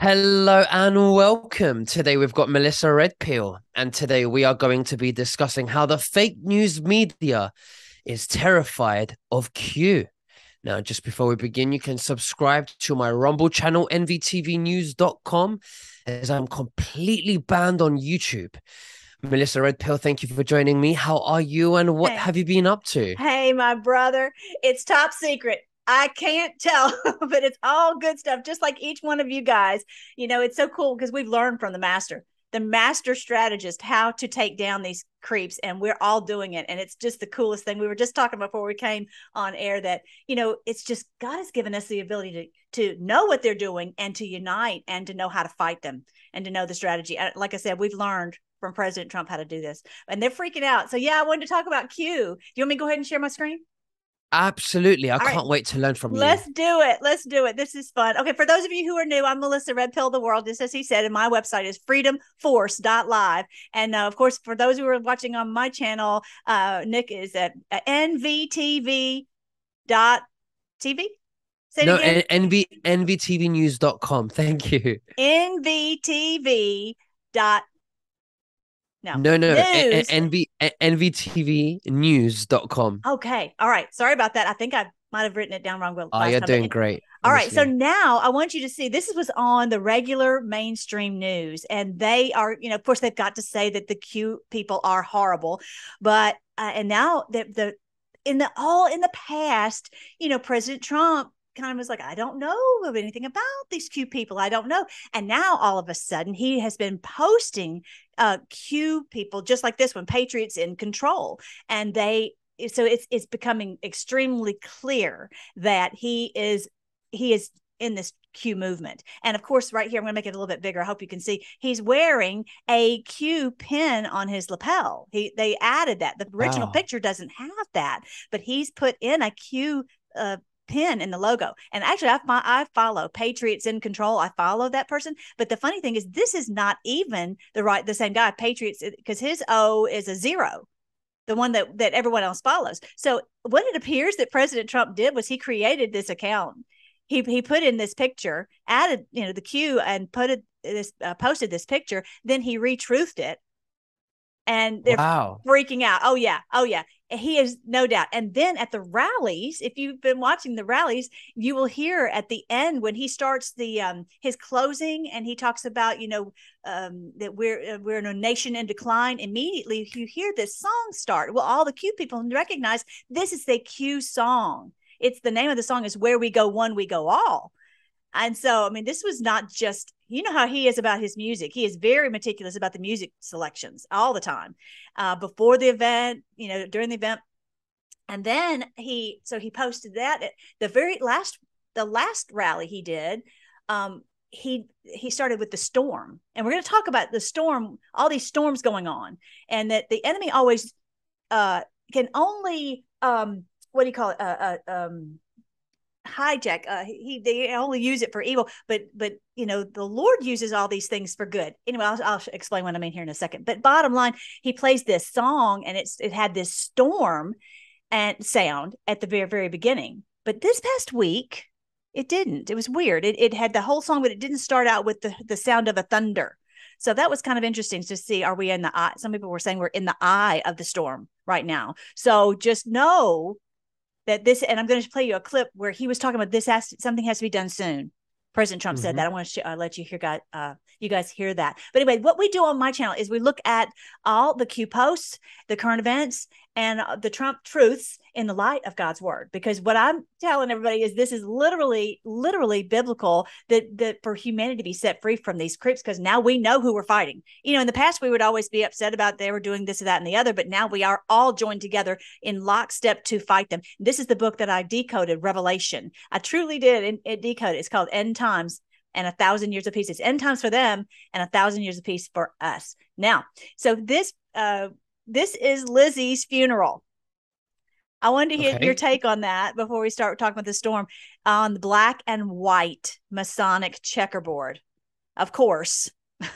Hello and welcome. Today we've got Melissa Redpill, and today we are going to be discussing how the fake news media is terrified of Q. Now, just before we begin, you can subscribe to my Rumble channel, nvtvnews.com, as I'm completely banned on YouTube. Melissa Redpill, thank you for joining me. How are you and what Hey. have you been up to? Hey, my brother, it's top secret. I can't tell, but it's all good stuff, just like each one of you guys. You know, it's so cool because we've learned from the master, the master strategist, how to take down these creeps, and we're all doing it. And it's just the coolest thing. We were just talking before we came on air that, you know, it's just God has given us the ability to to know what they're doing and to unite and to know how to fight them and to know the strategy. Like I said, we've learned from President Trump how to do this, and they're freaking out. So yeah, I wanted to talk about Q. Do you want me to go ahead and share my screen? Absolutely. I right. can't wait to learn from you. Let's you. do it. Let's do it. This is fun. Okay, for those of you who are new, I'm Melissa Red Pill the World, just as he said, and my website is freedomforce.live. And uh, of course, for those who are watching on my channel, uh, Nick is at uh, nvtv dot TV. Say it No, again. N- NV, nvtvnews.com. Thank you. nvtv dot no. No, no, News. NV, nvtvnews.com. Okay. All right. Sorry about that. I think I might have written it down wrong. Oh, you're time, doing great. All right. So now I want you to see this was on the regular mainstream news, and they are, you know, of course, they've got to say that the Q people are horrible, but uh, and now that the in the all in the past, you know, President Trump kind of was like, I don't know of anything about these Q people. I don't know. And now all of a sudden he has been posting uh Q people just like this one, Patriots in control. And they so it's it's becoming extremely clear that he is he is in this Q movement. And of course, right here, I'm going to make it a little bit bigger. I hope you can see. He's wearing a Q pin on his lapel. He they added that. The original Wow. picture doesn't have that, but he's put in a Q uh, pin in the logo. And actually, I, I follow Patriots in Control. I follow that person. But the funny thing is, this is not even the right the same guy. Patriots because his O is a zero the one that that everyone else follows. So what it appears that President Trump did was he created this account. He he put in this picture, added you know the Q, and put it this uh, posted this picture. Then he retruthed it, and they're Wow. freaking out. Oh yeah, oh yeah. He is no doubt. And then at the rallies, if you've been watching the rallies, you will hear at the end when he starts the um his closing and he talks about you know um that we're uh, we're in a nation in decline. Immediately you hear this song start. Well, all the Q people recognize this is the Q song. It's the name of the song is "Where We Go One, We Go All." And so, I mean, this was not just, you know, how he is about his music. He is very meticulous about the music selections all the time uh, before the event, you know, during the event. And then he, so he posted that at the very last, the last rally he did. Um, he he started with the storm and we're going to talk about the storm all these storms going on and that the enemy always uh can only um what do you call it uh, uh um hijack uh he they only use it for evil but but you know the lord uses all these things for good. Anyway I'll, I'll explain what i mean here in a second. But bottom line he plays this song and it's it had this storm and sound at the very very beginning. But this past week it didn't. It was weird. It, it had the whole song but it didn't start out with the the sound of a thunder. So that was kind of interesting to see are we in the eye? Some people were saying we're in the eye of the storm right now. So just know that this and i'm going to play you a clip where he was talking about this has something has to be done soon. President trump said Mhm. that i want to sh- uh, let you hear guys uh, you guys hear that. But anyway what we do on my channel is we look at all the q posts the current events and uh, the trump truths in the light of god's word. Because what i'm telling everybody is this is literally literally biblical that that for humanity to be set free from these creeps because now we know who we're fighting. You know in the past we would always be upset about they were doing this or that and the other but now we are all joined together in lockstep to fight them. This is the book that i decoded revelation. I truly did it decoded. It's called end times and a thousand years of peace. It's end times for them and a thousand years of peace for us. Now so this uh this is lizzie's funeral I wanted to hear Okay. your take on that before we start talking about the storm on the black and white Masonic checkerboard. Of course.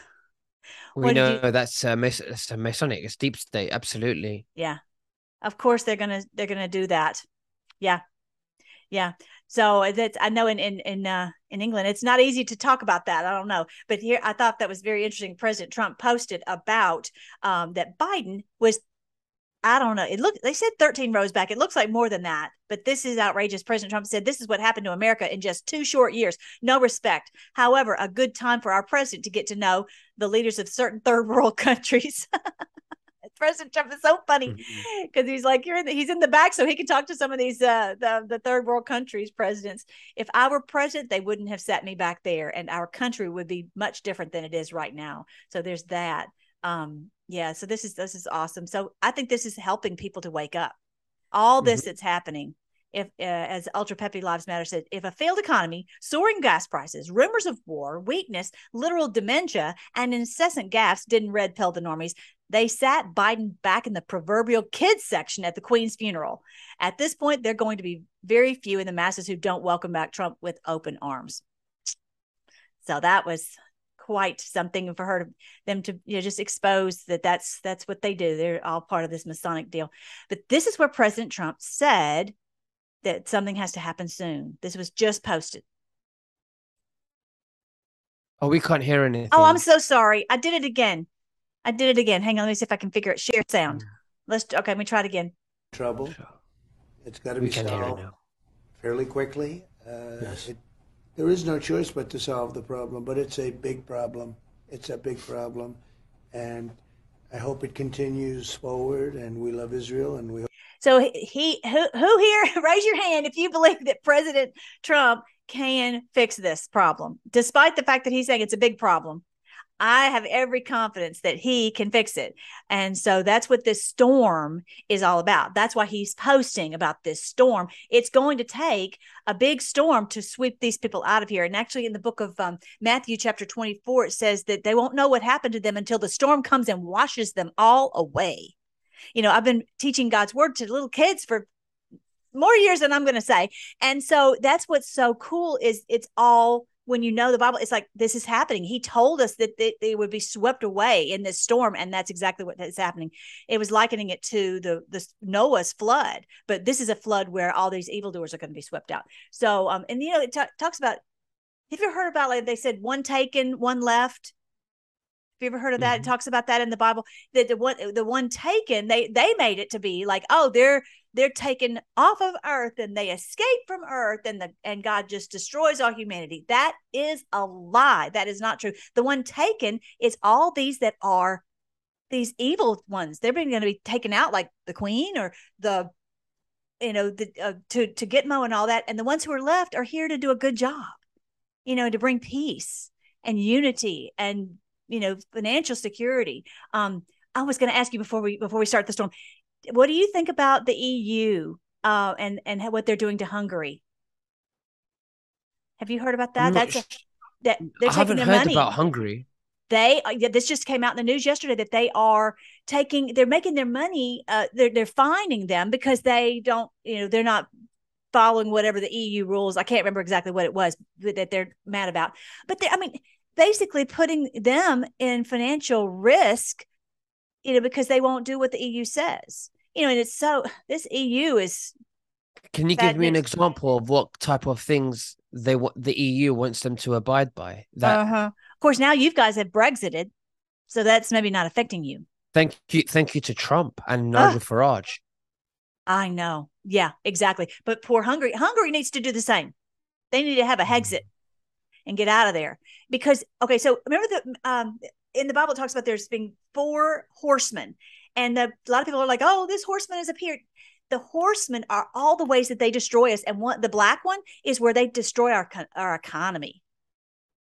We know you- that's uh, Mas- it's a Masonic, it's deep state, absolutely. Yeah. Of course they're gonna they're gonna do that. Yeah. Yeah. So that's I know in in in uh, in England it's not easy to talk about that. I don't know, but here I thought that was very interesting. President Trump posted about um, that Biden was. I don't know. It looked they said 13 rows back. It looks like more than that, but this is outrageous. President Trump said this is what happened to America in just two short years. No respect. However, a good time for our president to get to know the leaders of certain third world countries. President Trump is so funny because mm-hmm. he's like you're in the, he's in the back so he can talk to some of these uh the, the third world countries presidents. If I were president, they wouldn't have sat me back there, and our country would be much different than it is right now. So there's that. Um, yeah. So this is this is awesome. So I think this is helping people to wake up. All this mm-hmm. that's happening if uh, as ultra peppy lives matter said if a failed economy soaring gas prices rumors of war weakness literal dementia and incessant gaffes didn't red pill the normies they sat biden back in the proverbial kids section at the queen's funeral at this point they're going to be very few in the masses who don't welcome back trump with open arms so that was quite something for her to them to you know just expose that that's that's what they do they're all part of this masonic deal but this is where president trump said that something has to happen soon. This was just posted. Oh, we can't hear anything. Oh, I'm so sorry. I did it again. I did it again. Hang on, let me see if I can figure it. Share sound. Let's okay. Let me try it again. Trouble. It's got to be solved fairly quickly. Uh, yes. It, there is no choice but to solve the problem, but it's a big problem. It's a big problem, and I hope it continues forward. And we love Israel, and we. So he who who here raise your hand if you believe that President Trump can fix this problem, despite the fact that he's saying it's a big problem. I have every confidence that he can fix it. And so that's what this storm is all about. That's why he's posting about this storm. It's going to take a big storm to sweep these people out of here. And actually, in the book of um, Matthew, chapter 24, it says that they won't know what happened to them until the storm comes and washes them all away you know, I've been teaching God's word to little kids for more years than I'm going to say. And so that's what's so cool is it's all when you know the Bible, it's like this is happening. He told us that they, they, would be swept away in this storm, and that's exactly what is happening. It was likening it to the the Noah's flood, but this is a flood where all these evildoers are going to be swept out. So, um, and you know, it t- talks about. Have you heard about like they said one taken, one left? You ever heard of that? Mm-hmm. It talks about that in the Bible. That the one the one taken, they they made it to be like, oh, they're they're taken off of earth and they escape from earth and the and God just destroys all humanity. That is a lie. That is not true. The one taken is all these that are these evil ones. They're going to be taken out like the queen or the you know the uh, to to Gitmo and all that and the ones who are left are here to do a good job. You know, to bring peace and unity and you know financial security um i was going to ask you before we before we start the storm what do you think about the eu uh and and what they're doing to hungary have you heard about that that's a, that they're I taking their heard money about hungary they uh, this just came out in the news yesterday that they are taking they're making their money uh they're they're fining them because they don't you know they're not following whatever the EU rules. I can't remember exactly what it was that they're mad about. But they, I mean, basically putting them in financial risk, you know, because they won't do what the EU says. You know, and it's so this EU is. Can you give me an example of what type of things they want the EU wants them to abide by? That uh-huh. of course now you guys have Brexited, so that's maybe not affecting you. Thank you, thank you to Trump and Nigel Farage. I know. Yeah, exactly. But poor Hungary, Hungary needs to do the same. They need to have a exit and get out of there. Because okay, so remember that um, in the Bible it talks about there's being four horsemen, and the, a lot of people are like, "Oh, this horseman has appeared." The horsemen are all the ways that they destroy us, and one the black one is where they destroy our our economy.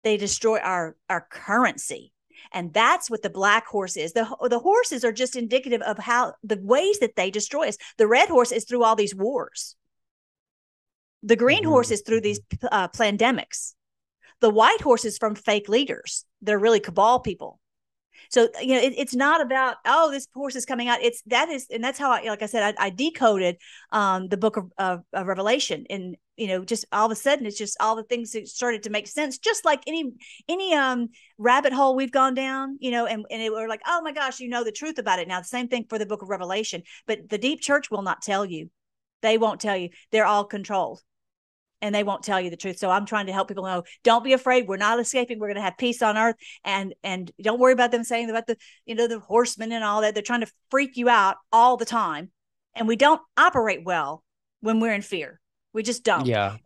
They destroy our our currency and that's what the black horse is the the horses are just indicative of how the ways that they destroy us the red horse is through all these wars the green mm-hmm. horse is through these uh, pandemics the white horses from fake leaders. They're really cabal people. So you know, it, it's not about oh, this horse is coming out. It's that is, and that's how I, like I said, I, I decoded um, the book of, of, of, Revelation, and you know, just all of a sudden, it's just all the things that started to make sense, just like any any um rabbit hole we've gone down, you know, and and it, we're like, oh my gosh, you know the truth about it now. The same thing for the book of Revelation, but the deep church will not tell you. They won't tell you. They're all controlled and they won't tell you the truth. So I'm trying to help people know don't be afraid. We're not escaping. We're going to have peace on earth and and don't worry about them saying about the you know the horsemen and all that. They're trying to freak you out all the time. And we don't operate well when we're in fear. We just don't. Yeah.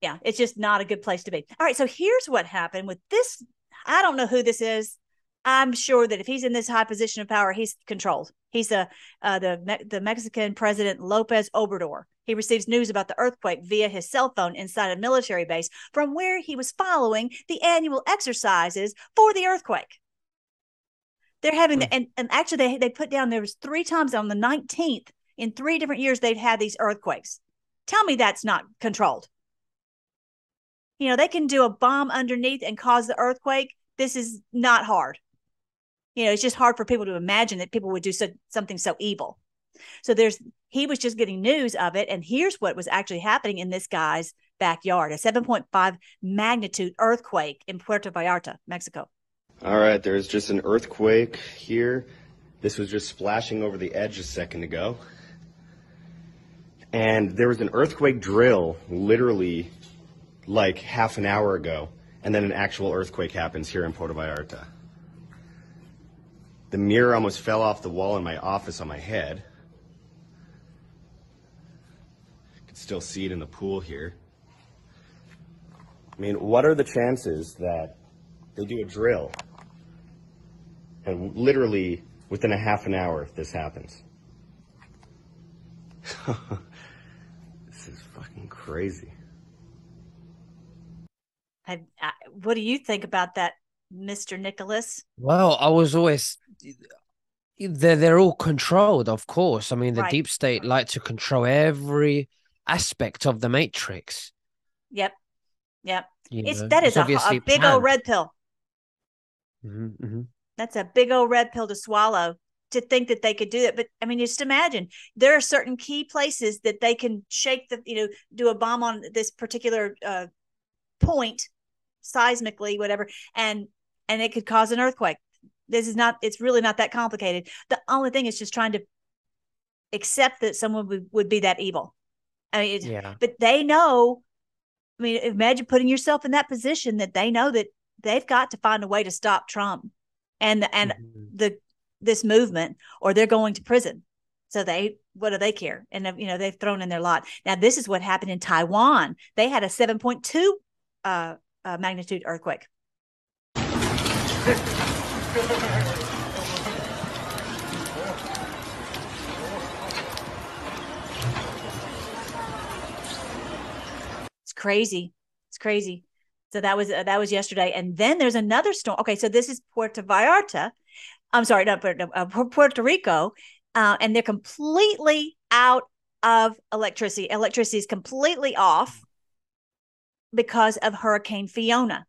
Yeah, it's just not a good place to be. All right, so here's what happened with this I don't know who this is. I'm sure that if he's in this high position of power, he's controlled. He's a uh, the the Mexican president Lopez Obrador. He receives news about the earthquake via his cell phone inside a military base from where he was following the annual exercises for the earthquake. They're having the, hmm. and, and actually they they put down there was three times on the 19th in three different years they've had these earthquakes. Tell me that's not controlled. You know, they can do a bomb underneath and cause the earthquake. This is not hard you know it's just hard for people to imagine that people would do so, something so evil. So there's he was just getting news of it and here's what was actually happening in this guy's backyard a 7.5 magnitude earthquake in puerto vallarta mexico. All right there's just an earthquake here. This was just splashing over the edge a second ago. And there was an earthquake drill literally like half an hour ago and then an actual earthquake happens here in puerto vallarta the mirror almost fell off the wall in my office on my head. I can still see it in the pool here. I mean, what are the chances that they do a drill and literally within a half an hour if this happens? this is fucking crazy. I, I, what do you think about that, Mr. Nicholas? Well, I was always they're they're all controlled, of course. I mean, the right. deep state like to control every aspect of the matrix. Yep, yep. You it's know, that is a, a, big old red pill. Mm-hmm, mm-hmm. That's a big old red pill to swallow to think that they could do it. But I mean, just imagine there are certain key places that they can shake the, you know, do a bomb on this particular uh, point seismically, whatever, and and it could cause an earthquake. This is not, it's really not that complicated. The only thing is just trying to accept that someone would, would be that evil. I mean, yeah. but they know. I mean, imagine putting yourself in that position that they know that they've got to find a way to stop Trump and the, and mm-hmm. the this movement, or they're going to prison. So they, what do they care? And you know, they've thrown in their lot. Now, this is what happened in Taiwan. They had a seven point two uh, uh, magnitude earthquake. It's crazy. It's crazy. So that was uh, that was yesterday, and then there's another storm. Okay, so this is Puerto Vallarta. I'm sorry, not Puerto, uh, Puerto Rico, uh, and they're completely out of electricity. Electricity is completely off because of Hurricane Fiona.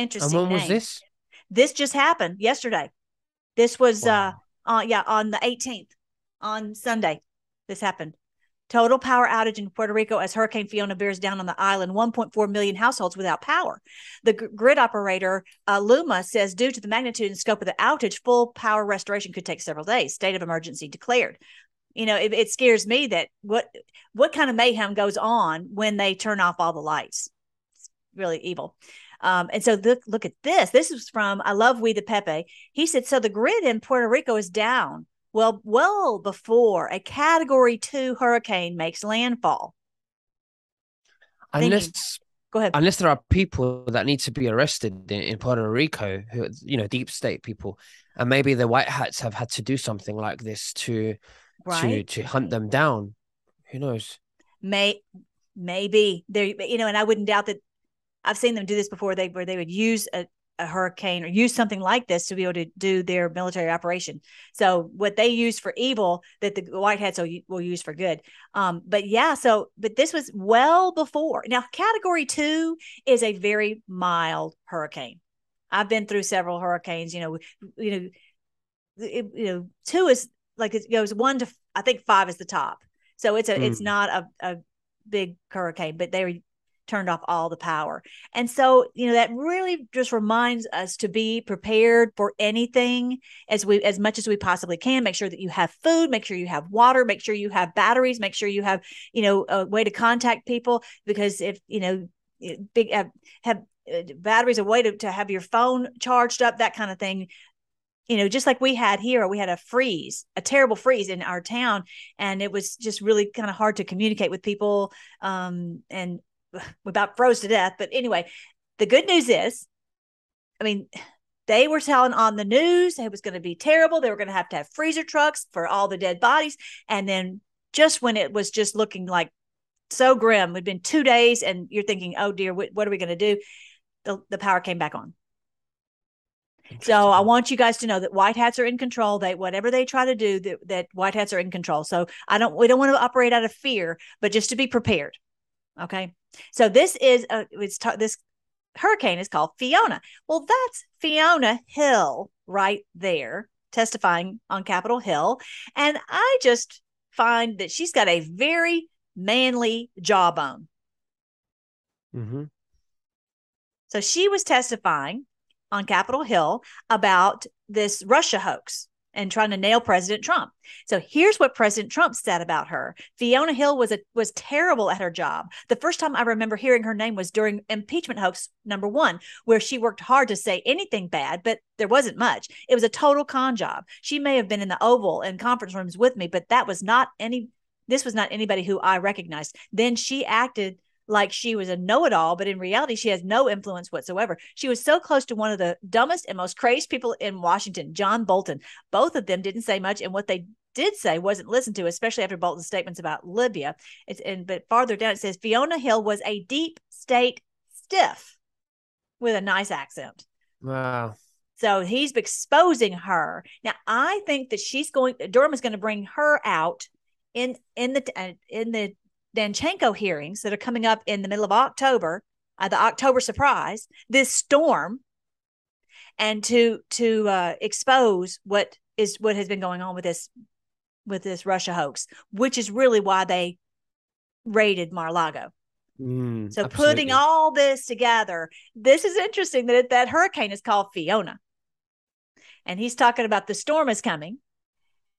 Interesting. And when name. was this? This just happened yesterday. This was wow. uh, uh yeah, on the 18th on Sunday. This happened. Total power outage in Puerto Rico as Hurricane Fiona bears down on the island, 1.4 million households without power. The g- grid operator, uh, Luma, says due to the magnitude and scope of the outage, full power restoration could take several days. State of emergency declared. You know, it, it scares me that what what kind of mayhem goes on when they turn off all the lights. It's really evil. Um, and so look, look at this. This is from I love We the Pepe. He said, so the grid in Puerto Rico is down. Well, well before a category two hurricane makes landfall. Unless Thinking, go ahead. Unless there are people that need to be arrested in, in Puerto Rico, who you know, deep state people, and maybe the white hats have had to do something like this to right. to to hunt them down. Who knows? May maybe there, you know, and I wouldn't doubt that I've seen them do this before. They where they would use a, a hurricane or use something like this to be able to do their military operation. So what they use for evil, that the white hats will, will use for good. Um, but yeah, so but this was well before. Now, Category Two is a very mild hurricane. I've been through several hurricanes. You know, you know, it, you know, two is like it goes one to I think five is the top. So it's a mm. it's not a, a big hurricane, but they turned off all the power. And so, you know, that really just reminds us to be prepared for anything as we as much as we possibly can. Make sure that you have food, make sure you have water, make sure you have batteries, make sure you have, you know, a way to contact people because if, you know, big have, have uh, batteries a way to, to have your phone charged up that kind of thing you know, just like we had here, we had a freeze, a terrible freeze in our town, and it was just really kind of hard to communicate with people, um, and about froze to death. But anyway, the good news is, I mean, they were telling on the news it was going to be terrible. They were going to have to have freezer trucks for all the dead bodies, and then just when it was just looking like so grim, it'd been two days, and you're thinking, "Oh dear, what, what are we going to do?" The, the power came back on so I want you guys to know that white hats are in control. They whatever they try to do, that, that white hats are in control. So I don't we don't want to operate out of fear, but just to be prepared. Okay. So this is a it's t- this hurricane is called Fiona. Well, that's Fiona Hill right there testifying on Capitol Hill, and I just find that she's got a very manly jawbone. Mm-hmm. So she was testifying on Capitol Hill about this Russia hoax and trying to nail President Trump. So here's what President Trump said about her. Fiona Hill was a was terrible at her job. The first time I remember hearing her name was during impeachment hoax number 1 where she worked hard to say anything bad but there wasn't much. It was a total con job. She may have been in the Oval and conference rooms with me but that was not any this was not anybody who I recognized. Then she acted like she was a know-it-all but in reality she has no influence whatsoever. She was so close to one of the dumbest and most crazed people in washington john bolton. Both of them didn't say much and what they did say wasn't listened to especially after bolton's statements about libya. It's and but farther down it says fiona hill was a deep state stiff with a nice accent. Wow. So he's exposing her. Now i think that she's going durham is going to bring her out in in the uh, in the Danchenko hearings that are coming up in the middle of October, uh, the October surprise, this storm, and to to uh, expose what is what has been going on with this with this Russia hoax, which is really why they raided Mar-a-Lago. Mm, so absolutely. putting all this together, this is interesting that it, that hurricane is called Fiona, and he's talking about the storm is coming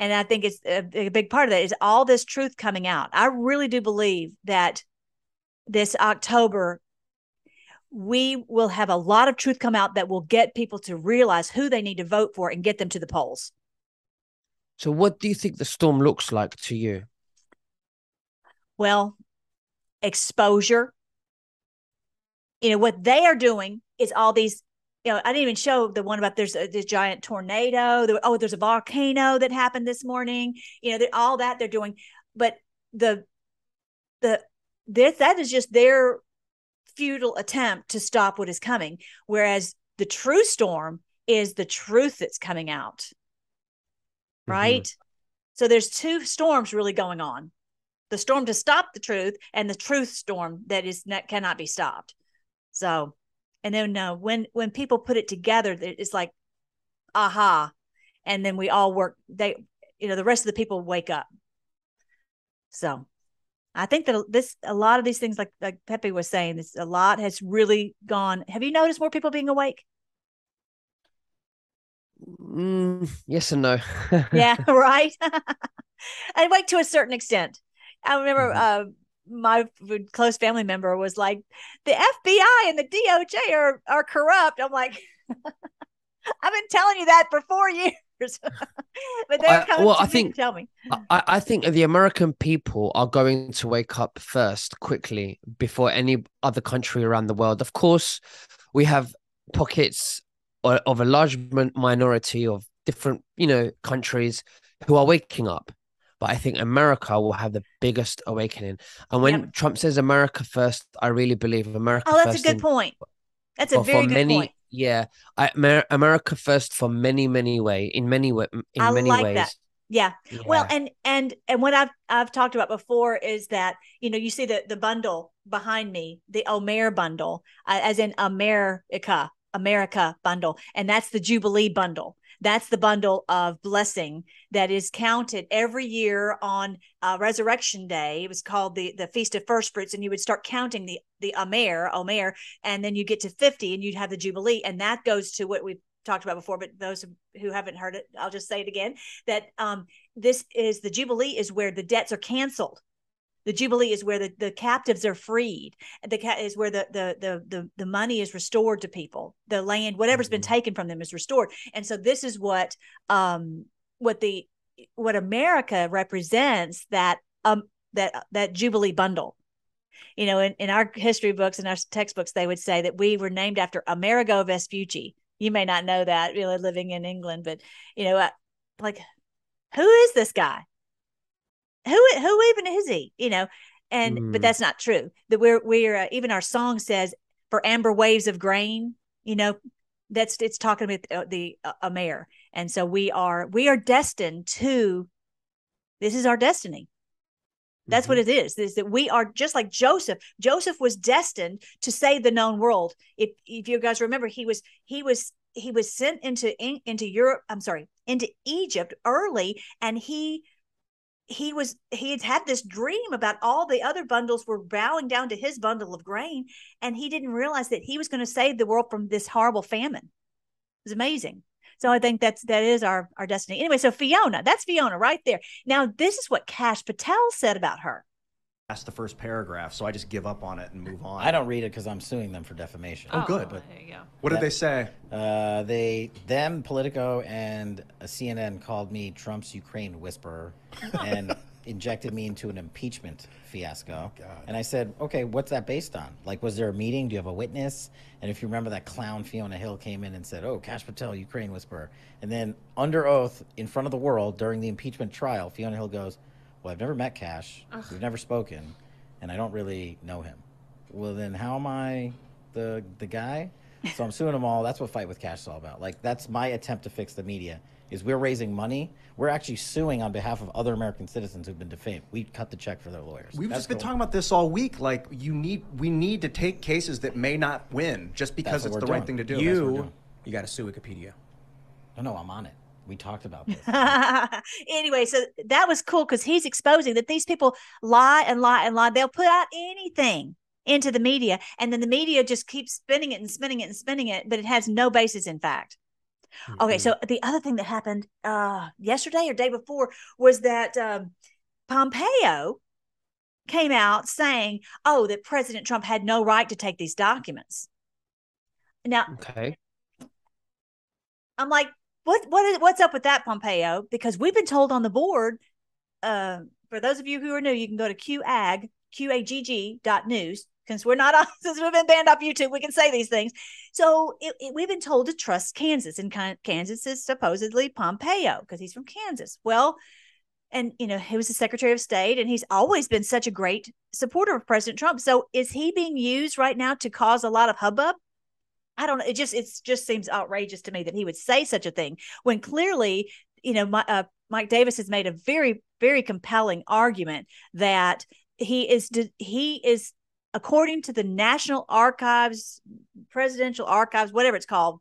and I think it's uh, a, a big part of that is all this truth coming out. I really do believe that this October we will have a lot of truth come out that will get people to realize who they need to vote for and get them to the polls. So, what do you think the storm looks like to you? Well, exposure. You know, what they are doing is all these you know, I didn't even show the one about there's a, this giant tornado. There, oh, there's a volcano that happened this morning. You know, all that they're doing, but the the this that is just their futile attempt to stop what is coming. Whereas the true storm is the truth that's coming out. Mm-hmm. Right. Mm-hmm. So there's two storms really going on: the storm to stop the truth, and the truth storm that is that cannot be stopped. So and then uh, when when people put it together it's like aha. And then we all work they you know the rest of the people wake up. So i think that this a lot of these things like like pepe was saying this a lot has really gone. Have you noticed more people being awake? Mm, yes and no. Yeah right? I wake to a certain extent. I remember mm-hmm. uh my close family member was like, the FBI and the DOJ are are corrupt. I'm like, I've been telling you that for four years. but they're coming well, I think, tell me. I, I think the American people are going to wake up first quickly before any other country around the world. Of course, we have pockets of a large minority of different, you know, countries who are waking up but I think America will have the biggest awakening. And when yep. Trump says America first, I really believe America. Oh, that's a good in, point. That's a very good many, point. Yeah, I, America first for many, many way in many way in I many like ways. That. Yeah. yeah. Well, and and and what I've I've talked about before is that you know you see the the bundle behind me, the Omer bundle, uh, as in America, America bundle, and that's the Jubilee bundle That's the bundle of blessing that is counted every year on uh, Resurrection Day. It was called the the Feast of First Fruits, and you would start counting the the Omer, Omer, and then you get to fifty, and you'd have the Jubilee, and that goes to what we've talked about before. But those who haven't heard it, I'll just say it again: that um, this is the Jubilee is where the debts are canceled the jubilee is where the, the captives are freed. The cat is where the, the the the the money is restored to people. The land whatever's mm-hmm. been taken from them is restored. And so this is what um what the what america represents that um that that jubilee bundle. You know in, in our history books and our textbooks they would say that we were named after amerigo vespucci. You may not know that really living in england but you know uh, like who is this guy who who even is he? You know, and mm. but that's not true. That we're we're uh, even our song says for amber waves of grain. You know, that's it's talking about the, uh, the uh, a mayor, and so we are we are destined to. This is our destiny. That's mm-hmm. what it is. Is that we are just like Joseph. Joseph was destined to save the known world. If if you guys remember, he was he was he was sent into into Europe. I'm sorry, into Egypt early, and he he was he had had this dream about all the other bundles were bowing down to his bundle of grain and he didn't realize that he was going to save the world from this horrible famine. It was amazing. So i think that's that is our our destiny. Anyway so fiona that's fiona right there. Now this is what Kash Patel said about her that's the first paragraph, so I just give up on it and move on. I don't read it because I'm suing them for defamation. Oh, good. But there you go. What did they say? Uh, they, them, Politico, and CNN called me Trump's Ukraine whisperer, and injected me into an impeachment fiasco. Oh, and I said, okay, what's that based on? Like, was there a meeting? Do you have a witness? And if you remember, that clown Fiona Hill came in and said, oh, Kash Patel, Ukraine whisperer. And then under oath, in front of the world during the impeachment trial, Fiona Hill goes well, I've never met Kash. Ugh. We've never spoken, and I don't really know him. Well, then how am I the the guy? So I'm suing them all. That's what Fight with Kash is all about. Like that's my attempt to fix the media. Is we're raising money. We're actually suing on behalf of other American citizens who've been defamed. We cut the check for their lawyers. We've that's just been cool. talking about this all week. Like you need, we need to take cases that may not win just because it's the doing. right thing to do. You, you got to sue Wikipedia. No, no, I'm on it. We talked about this. anyway, so that was cool because he's exposing that these people lie and lie and lie. They'll put out anything into the media, and then the media just keeps spinning it and spinning it and spinning it, but it has no basis in fact. Mm-hmm. Okay, so the other thing that happened uh, yesterday or day before was that um, Pompeo came out saying, "Oh, that President Trump had no right to take these documents." Now, okay, I'm like, what what is what's up with that, Pompeo? Because we've been told on the board. Uh, for those of you who are new, you can go to QAG QAGG dot news since we're not on, since we've been banned off YouTube, we can say these things. So it, it, we've been told to trust Kansas, and Kansas is supposedly Pompeo because he's from Kansas. Well, and you know he was the Secretary of State, and he's always been such a great supporter of President Trump. So is he being used right now to cause a lot of hubbub? I don't know. It just it just seems outrageous to me that he would say such a thing when clearly, you know, my, uh, Mike Davis has made a very very compelling argument that he is he is according to the National Archives, Presidential Archives, whatever it's called,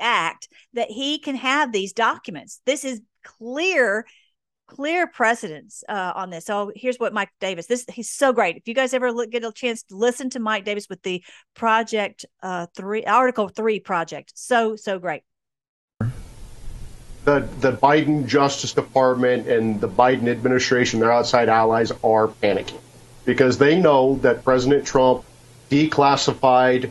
Act, that he can have these documents. This is clear clear precedence uh, on this. So here's what Mike Davis. This he's so great. If you guys ever look, get a chance to listen to Mike Davis with the Project uh, Three Article Three project, so so great. The the Biden Justice Department and the Biden administration, their outside allies, are panicking because they know that President Trump declassified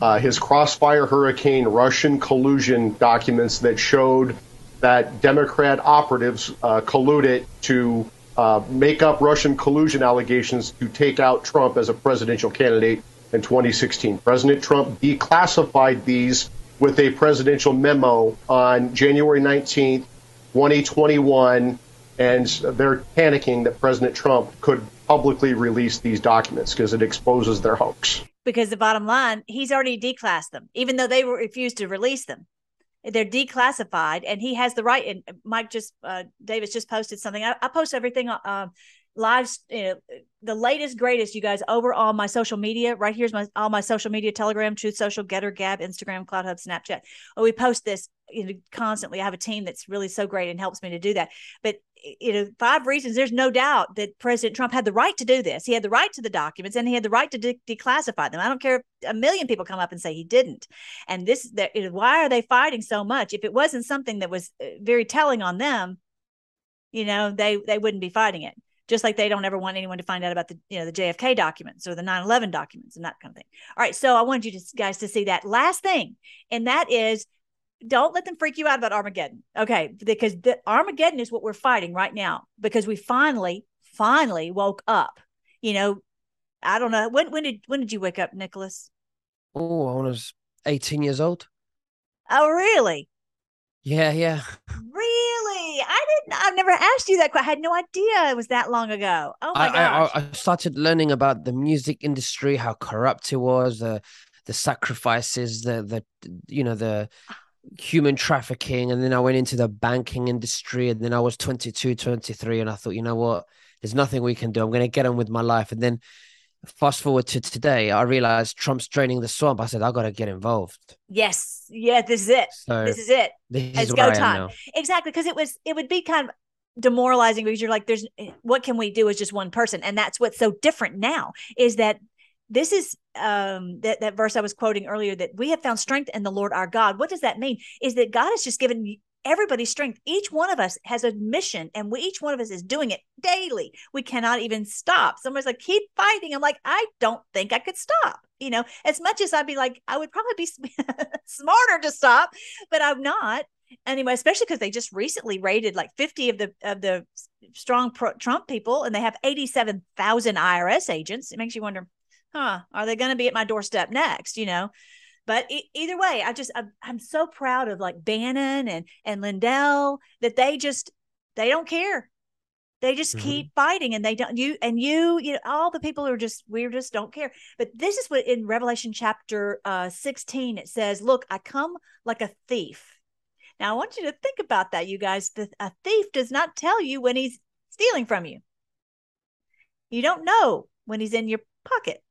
uh, his Crossfire Hurricane Russian collusion documents that showed that Democrat operatives uh, colluded to uh, make up Russian collusion allegations to take out Trump as a presidential candidate in 2016. President Trump declassified these with a presidential memo on January 19th, 2021, and they're panicking that President Trump could publicly release these documents because it exposes their hoax. Because the bottom line, he's already declassed them, even though they refused to release them they're declassified and he has the right and mike just uh, davis just posted something. I, I post everything uh, lives you know, the latest greatest you guys over on my social media. Right here's my all my social media telegram truth social GETTR gab instagram CloutHub snapchat we post this you know constantly. I have a team that's really so great and helps me to do that. But you know five reasons there's no doubt that president trump had the right to do this. He had the right to the documents and he had the right to de- declassify them. I don't care if a million people come up and say he didn't. And this that why are they fighting so much? If it wasn't something that was uh, very telling on them you know they they wouldn't be fighting it just like they don't ever want anyone to find out about the you know the JFK documents or the 9/11 documents and that kind of thing. All right, so I wanted you to, guys to see that last thing, and that is don't let them freak you out about Armageddon. Okay, because the Armageddon is what we're fighting right now because we finally finally woke up. You know, I don't know when when did when did you wake up, Nicholas? Oh, I was 18 years old. Oh, really? Yeah, yeah. Really? I didn't. I've never asked you that. I had no idea it was that long ago. Oh my I, gosh! I, I started learning about the music industry, how corrupt it was, the the sacrifices, the the you know the human trafficking, and then I went into the banking industry, and then I was 22, 23, and I thought, you know what? There's nothing we can do. I'm going to get on with my life, and then fast forward to today, I realized Trump's draining the swamp. I said, I got to get involved. Yes. Yeah, this is it. So this is it. This it's is go time. Exactly. Because it was, it would be kind of demoralizing because you're like, there's what can we do as just one person? And that's what's so different now is that this is um that, that verse I was quoting earlier that we have found strength in the Lord our God. What does that mean? Is that God has just given everybody's strength. Each one of us has a mission and we, each one of us is doing it daily. We cannot even stop. Somebody's like, keep fighting. I'm like, I don't think I could stop. You know, as much as I'd be like, I would probably be smarter to stop, but I'm not. Anyway, especially because they just recently raided like 50 of the of the strong pro- Trump people, and they have 87,000 IRS agents. It makes you wonder, huh? Are they going to be at my doorstep next? You know, but e- either way, I just I'm, I'm so proud of like Bannon and and Lindell that they just they don't care. They just mm-hmm. keep fighting and they don't you and you, you know, all the people are just we just don't care. But this is what in Revelation chapter uh 16 it says, Look, I come like a thief. Now I want you to think about that, you guys. The, a thief does not tell you when he's stealing from you. You don't know when he's in your pocket,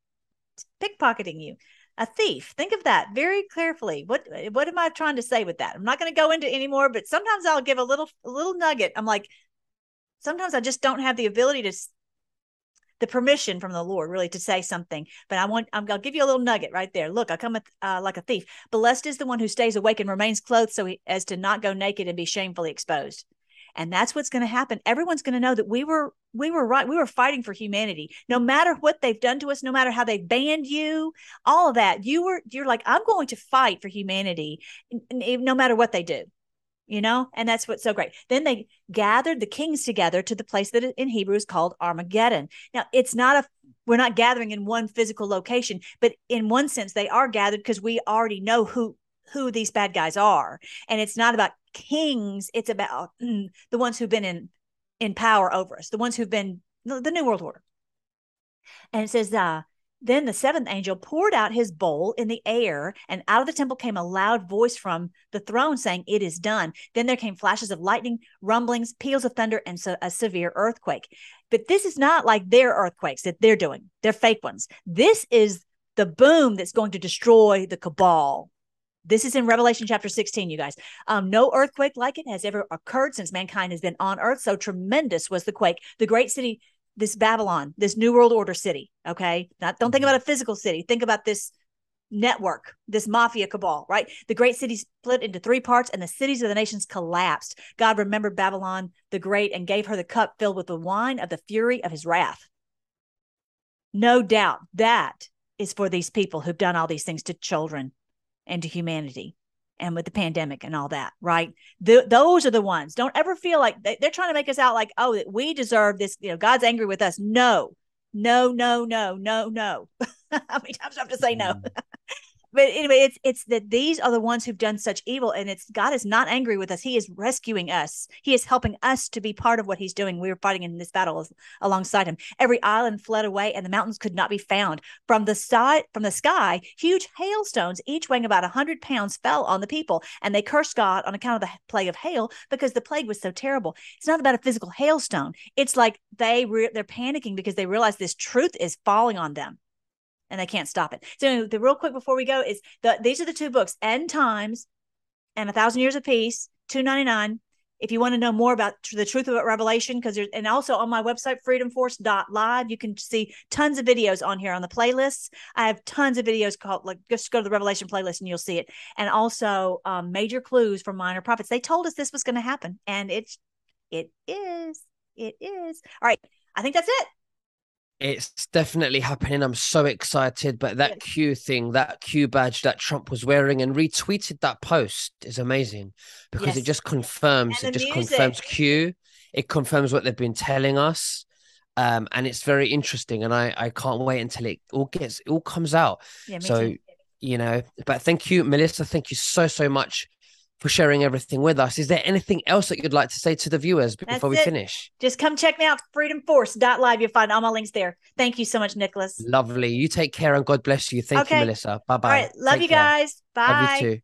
pickpocketing you a thief. Think of that very carefully. What what am i trying to say with that? I'm not going to go into anymore but sometimes i'll give a little a little nugget. I'm like sometimes i just don't have the ability to the permission from the lord really to say something but i want i will give you a little nugget right there. Look i come uh, like a thief. Blessed is the one who stays awake and remains clothed so he, as to not go naked and be shamefully exposed and that's what's going to happen. Everyone's going to know that we were we were right we were fighting for humanity. No matter what they've done to us no matter how they've banned you all of that you were you're like i'm going to fight for humanity no matter what they do you know? And that's what's so great. Then they gathered the kings together to the place that in hebrew is called armageddon. Now it's not a we're not gathering in one physical location but in one sense they are gathered because we already know who who these bad guys are and it's not about kings it's about mm, the ones who've been in in power over us the ones who've been the new world order and it says uh then the seventh angel poured out his bowl in the air, and out of the temple came a loud voice from the throne saying, It is done. Then there came flashes of lightning, rumblings, peals of thunder, and so a severe earthquake. But this is not like their earthquakes that they're doing, they're fake ones. This is the boom that's going to destroy the cabal. This is in Revelation chapter 16, you guys. Um, no earthquake like it has ever occurred since mankind has been on earth. So tremendous was the quake. The great city, this Babylon, this New World Order city. Okay. Not, don't think mm-hmm. about a physical city. Think about this network, this mafia cabal, right? The great city split into three parts and the cities of the nations collapsed. God remembered Babylon the Great and gave her the cup filled with the wine of the fury of his wrath. No doubt that is for these people who've done all these things to children and to humanity and with the pandemic and all that, right? The, those are the ones. Don't ever feel like they, are trying to make us out like, oh, that we deserve this. You know, God's angry with us. No, no, no, no, no, no. How many times do I have to say no? Mm. But anyway, it's it's that these are the ones who've done such evil, and it's God is not angry with us. He is rescuing us. He is helping us to be part of what He's doing. We were fighting in this battle alongside Him. Every island fled away, and the mountains could not be found. From the side, from the sky, huge hailstones, each weighing about a hundred pounds, fell on the people, and they cursed God on account of the plague of hail because the plague was so terrible. It's not about a physical hailstone. It's like they re- they're panicking because they realize this truth is falling on them and they can't stop it. So the real quick before we go is the these are the two books, End Times and A Thousand Years of Peace, two ninety nine. If you want to know more about the truth about Revelation, because there's and also on my website freedomforce.live, you can see tons of videos on here on the playlists. I have tons of videos called like just go to the Revelation playlist and you'll see it. And also um, major clues from minor prophets. They told us this was going to happen, and it's it is it is all right. I think that's it it's definitely happening. I'm so excited. But that Q thing, that Q badge that Trump was wearing and retweeted that post is amazing because yes. it just confirms, it just music. confirms Q. It confirms what they've been telling us. Um, and it's very interesting. And I, I can't wait until it all gets, it all comes out. Yeah, so, too. you know, but thank you, Melissa. Thank you so, so much for sharing everything with us. Is there anything else that you'd like to say to the viewers before That's we it. finish? Just come check me out, freedomforce.live. You'll find all my links there. Thank you so much, Nicholas. Lovely. You take care and God bless you. Thank okay. you, Melissa. Bye bye. All right. Love take you care. guys. Bye. Love you too.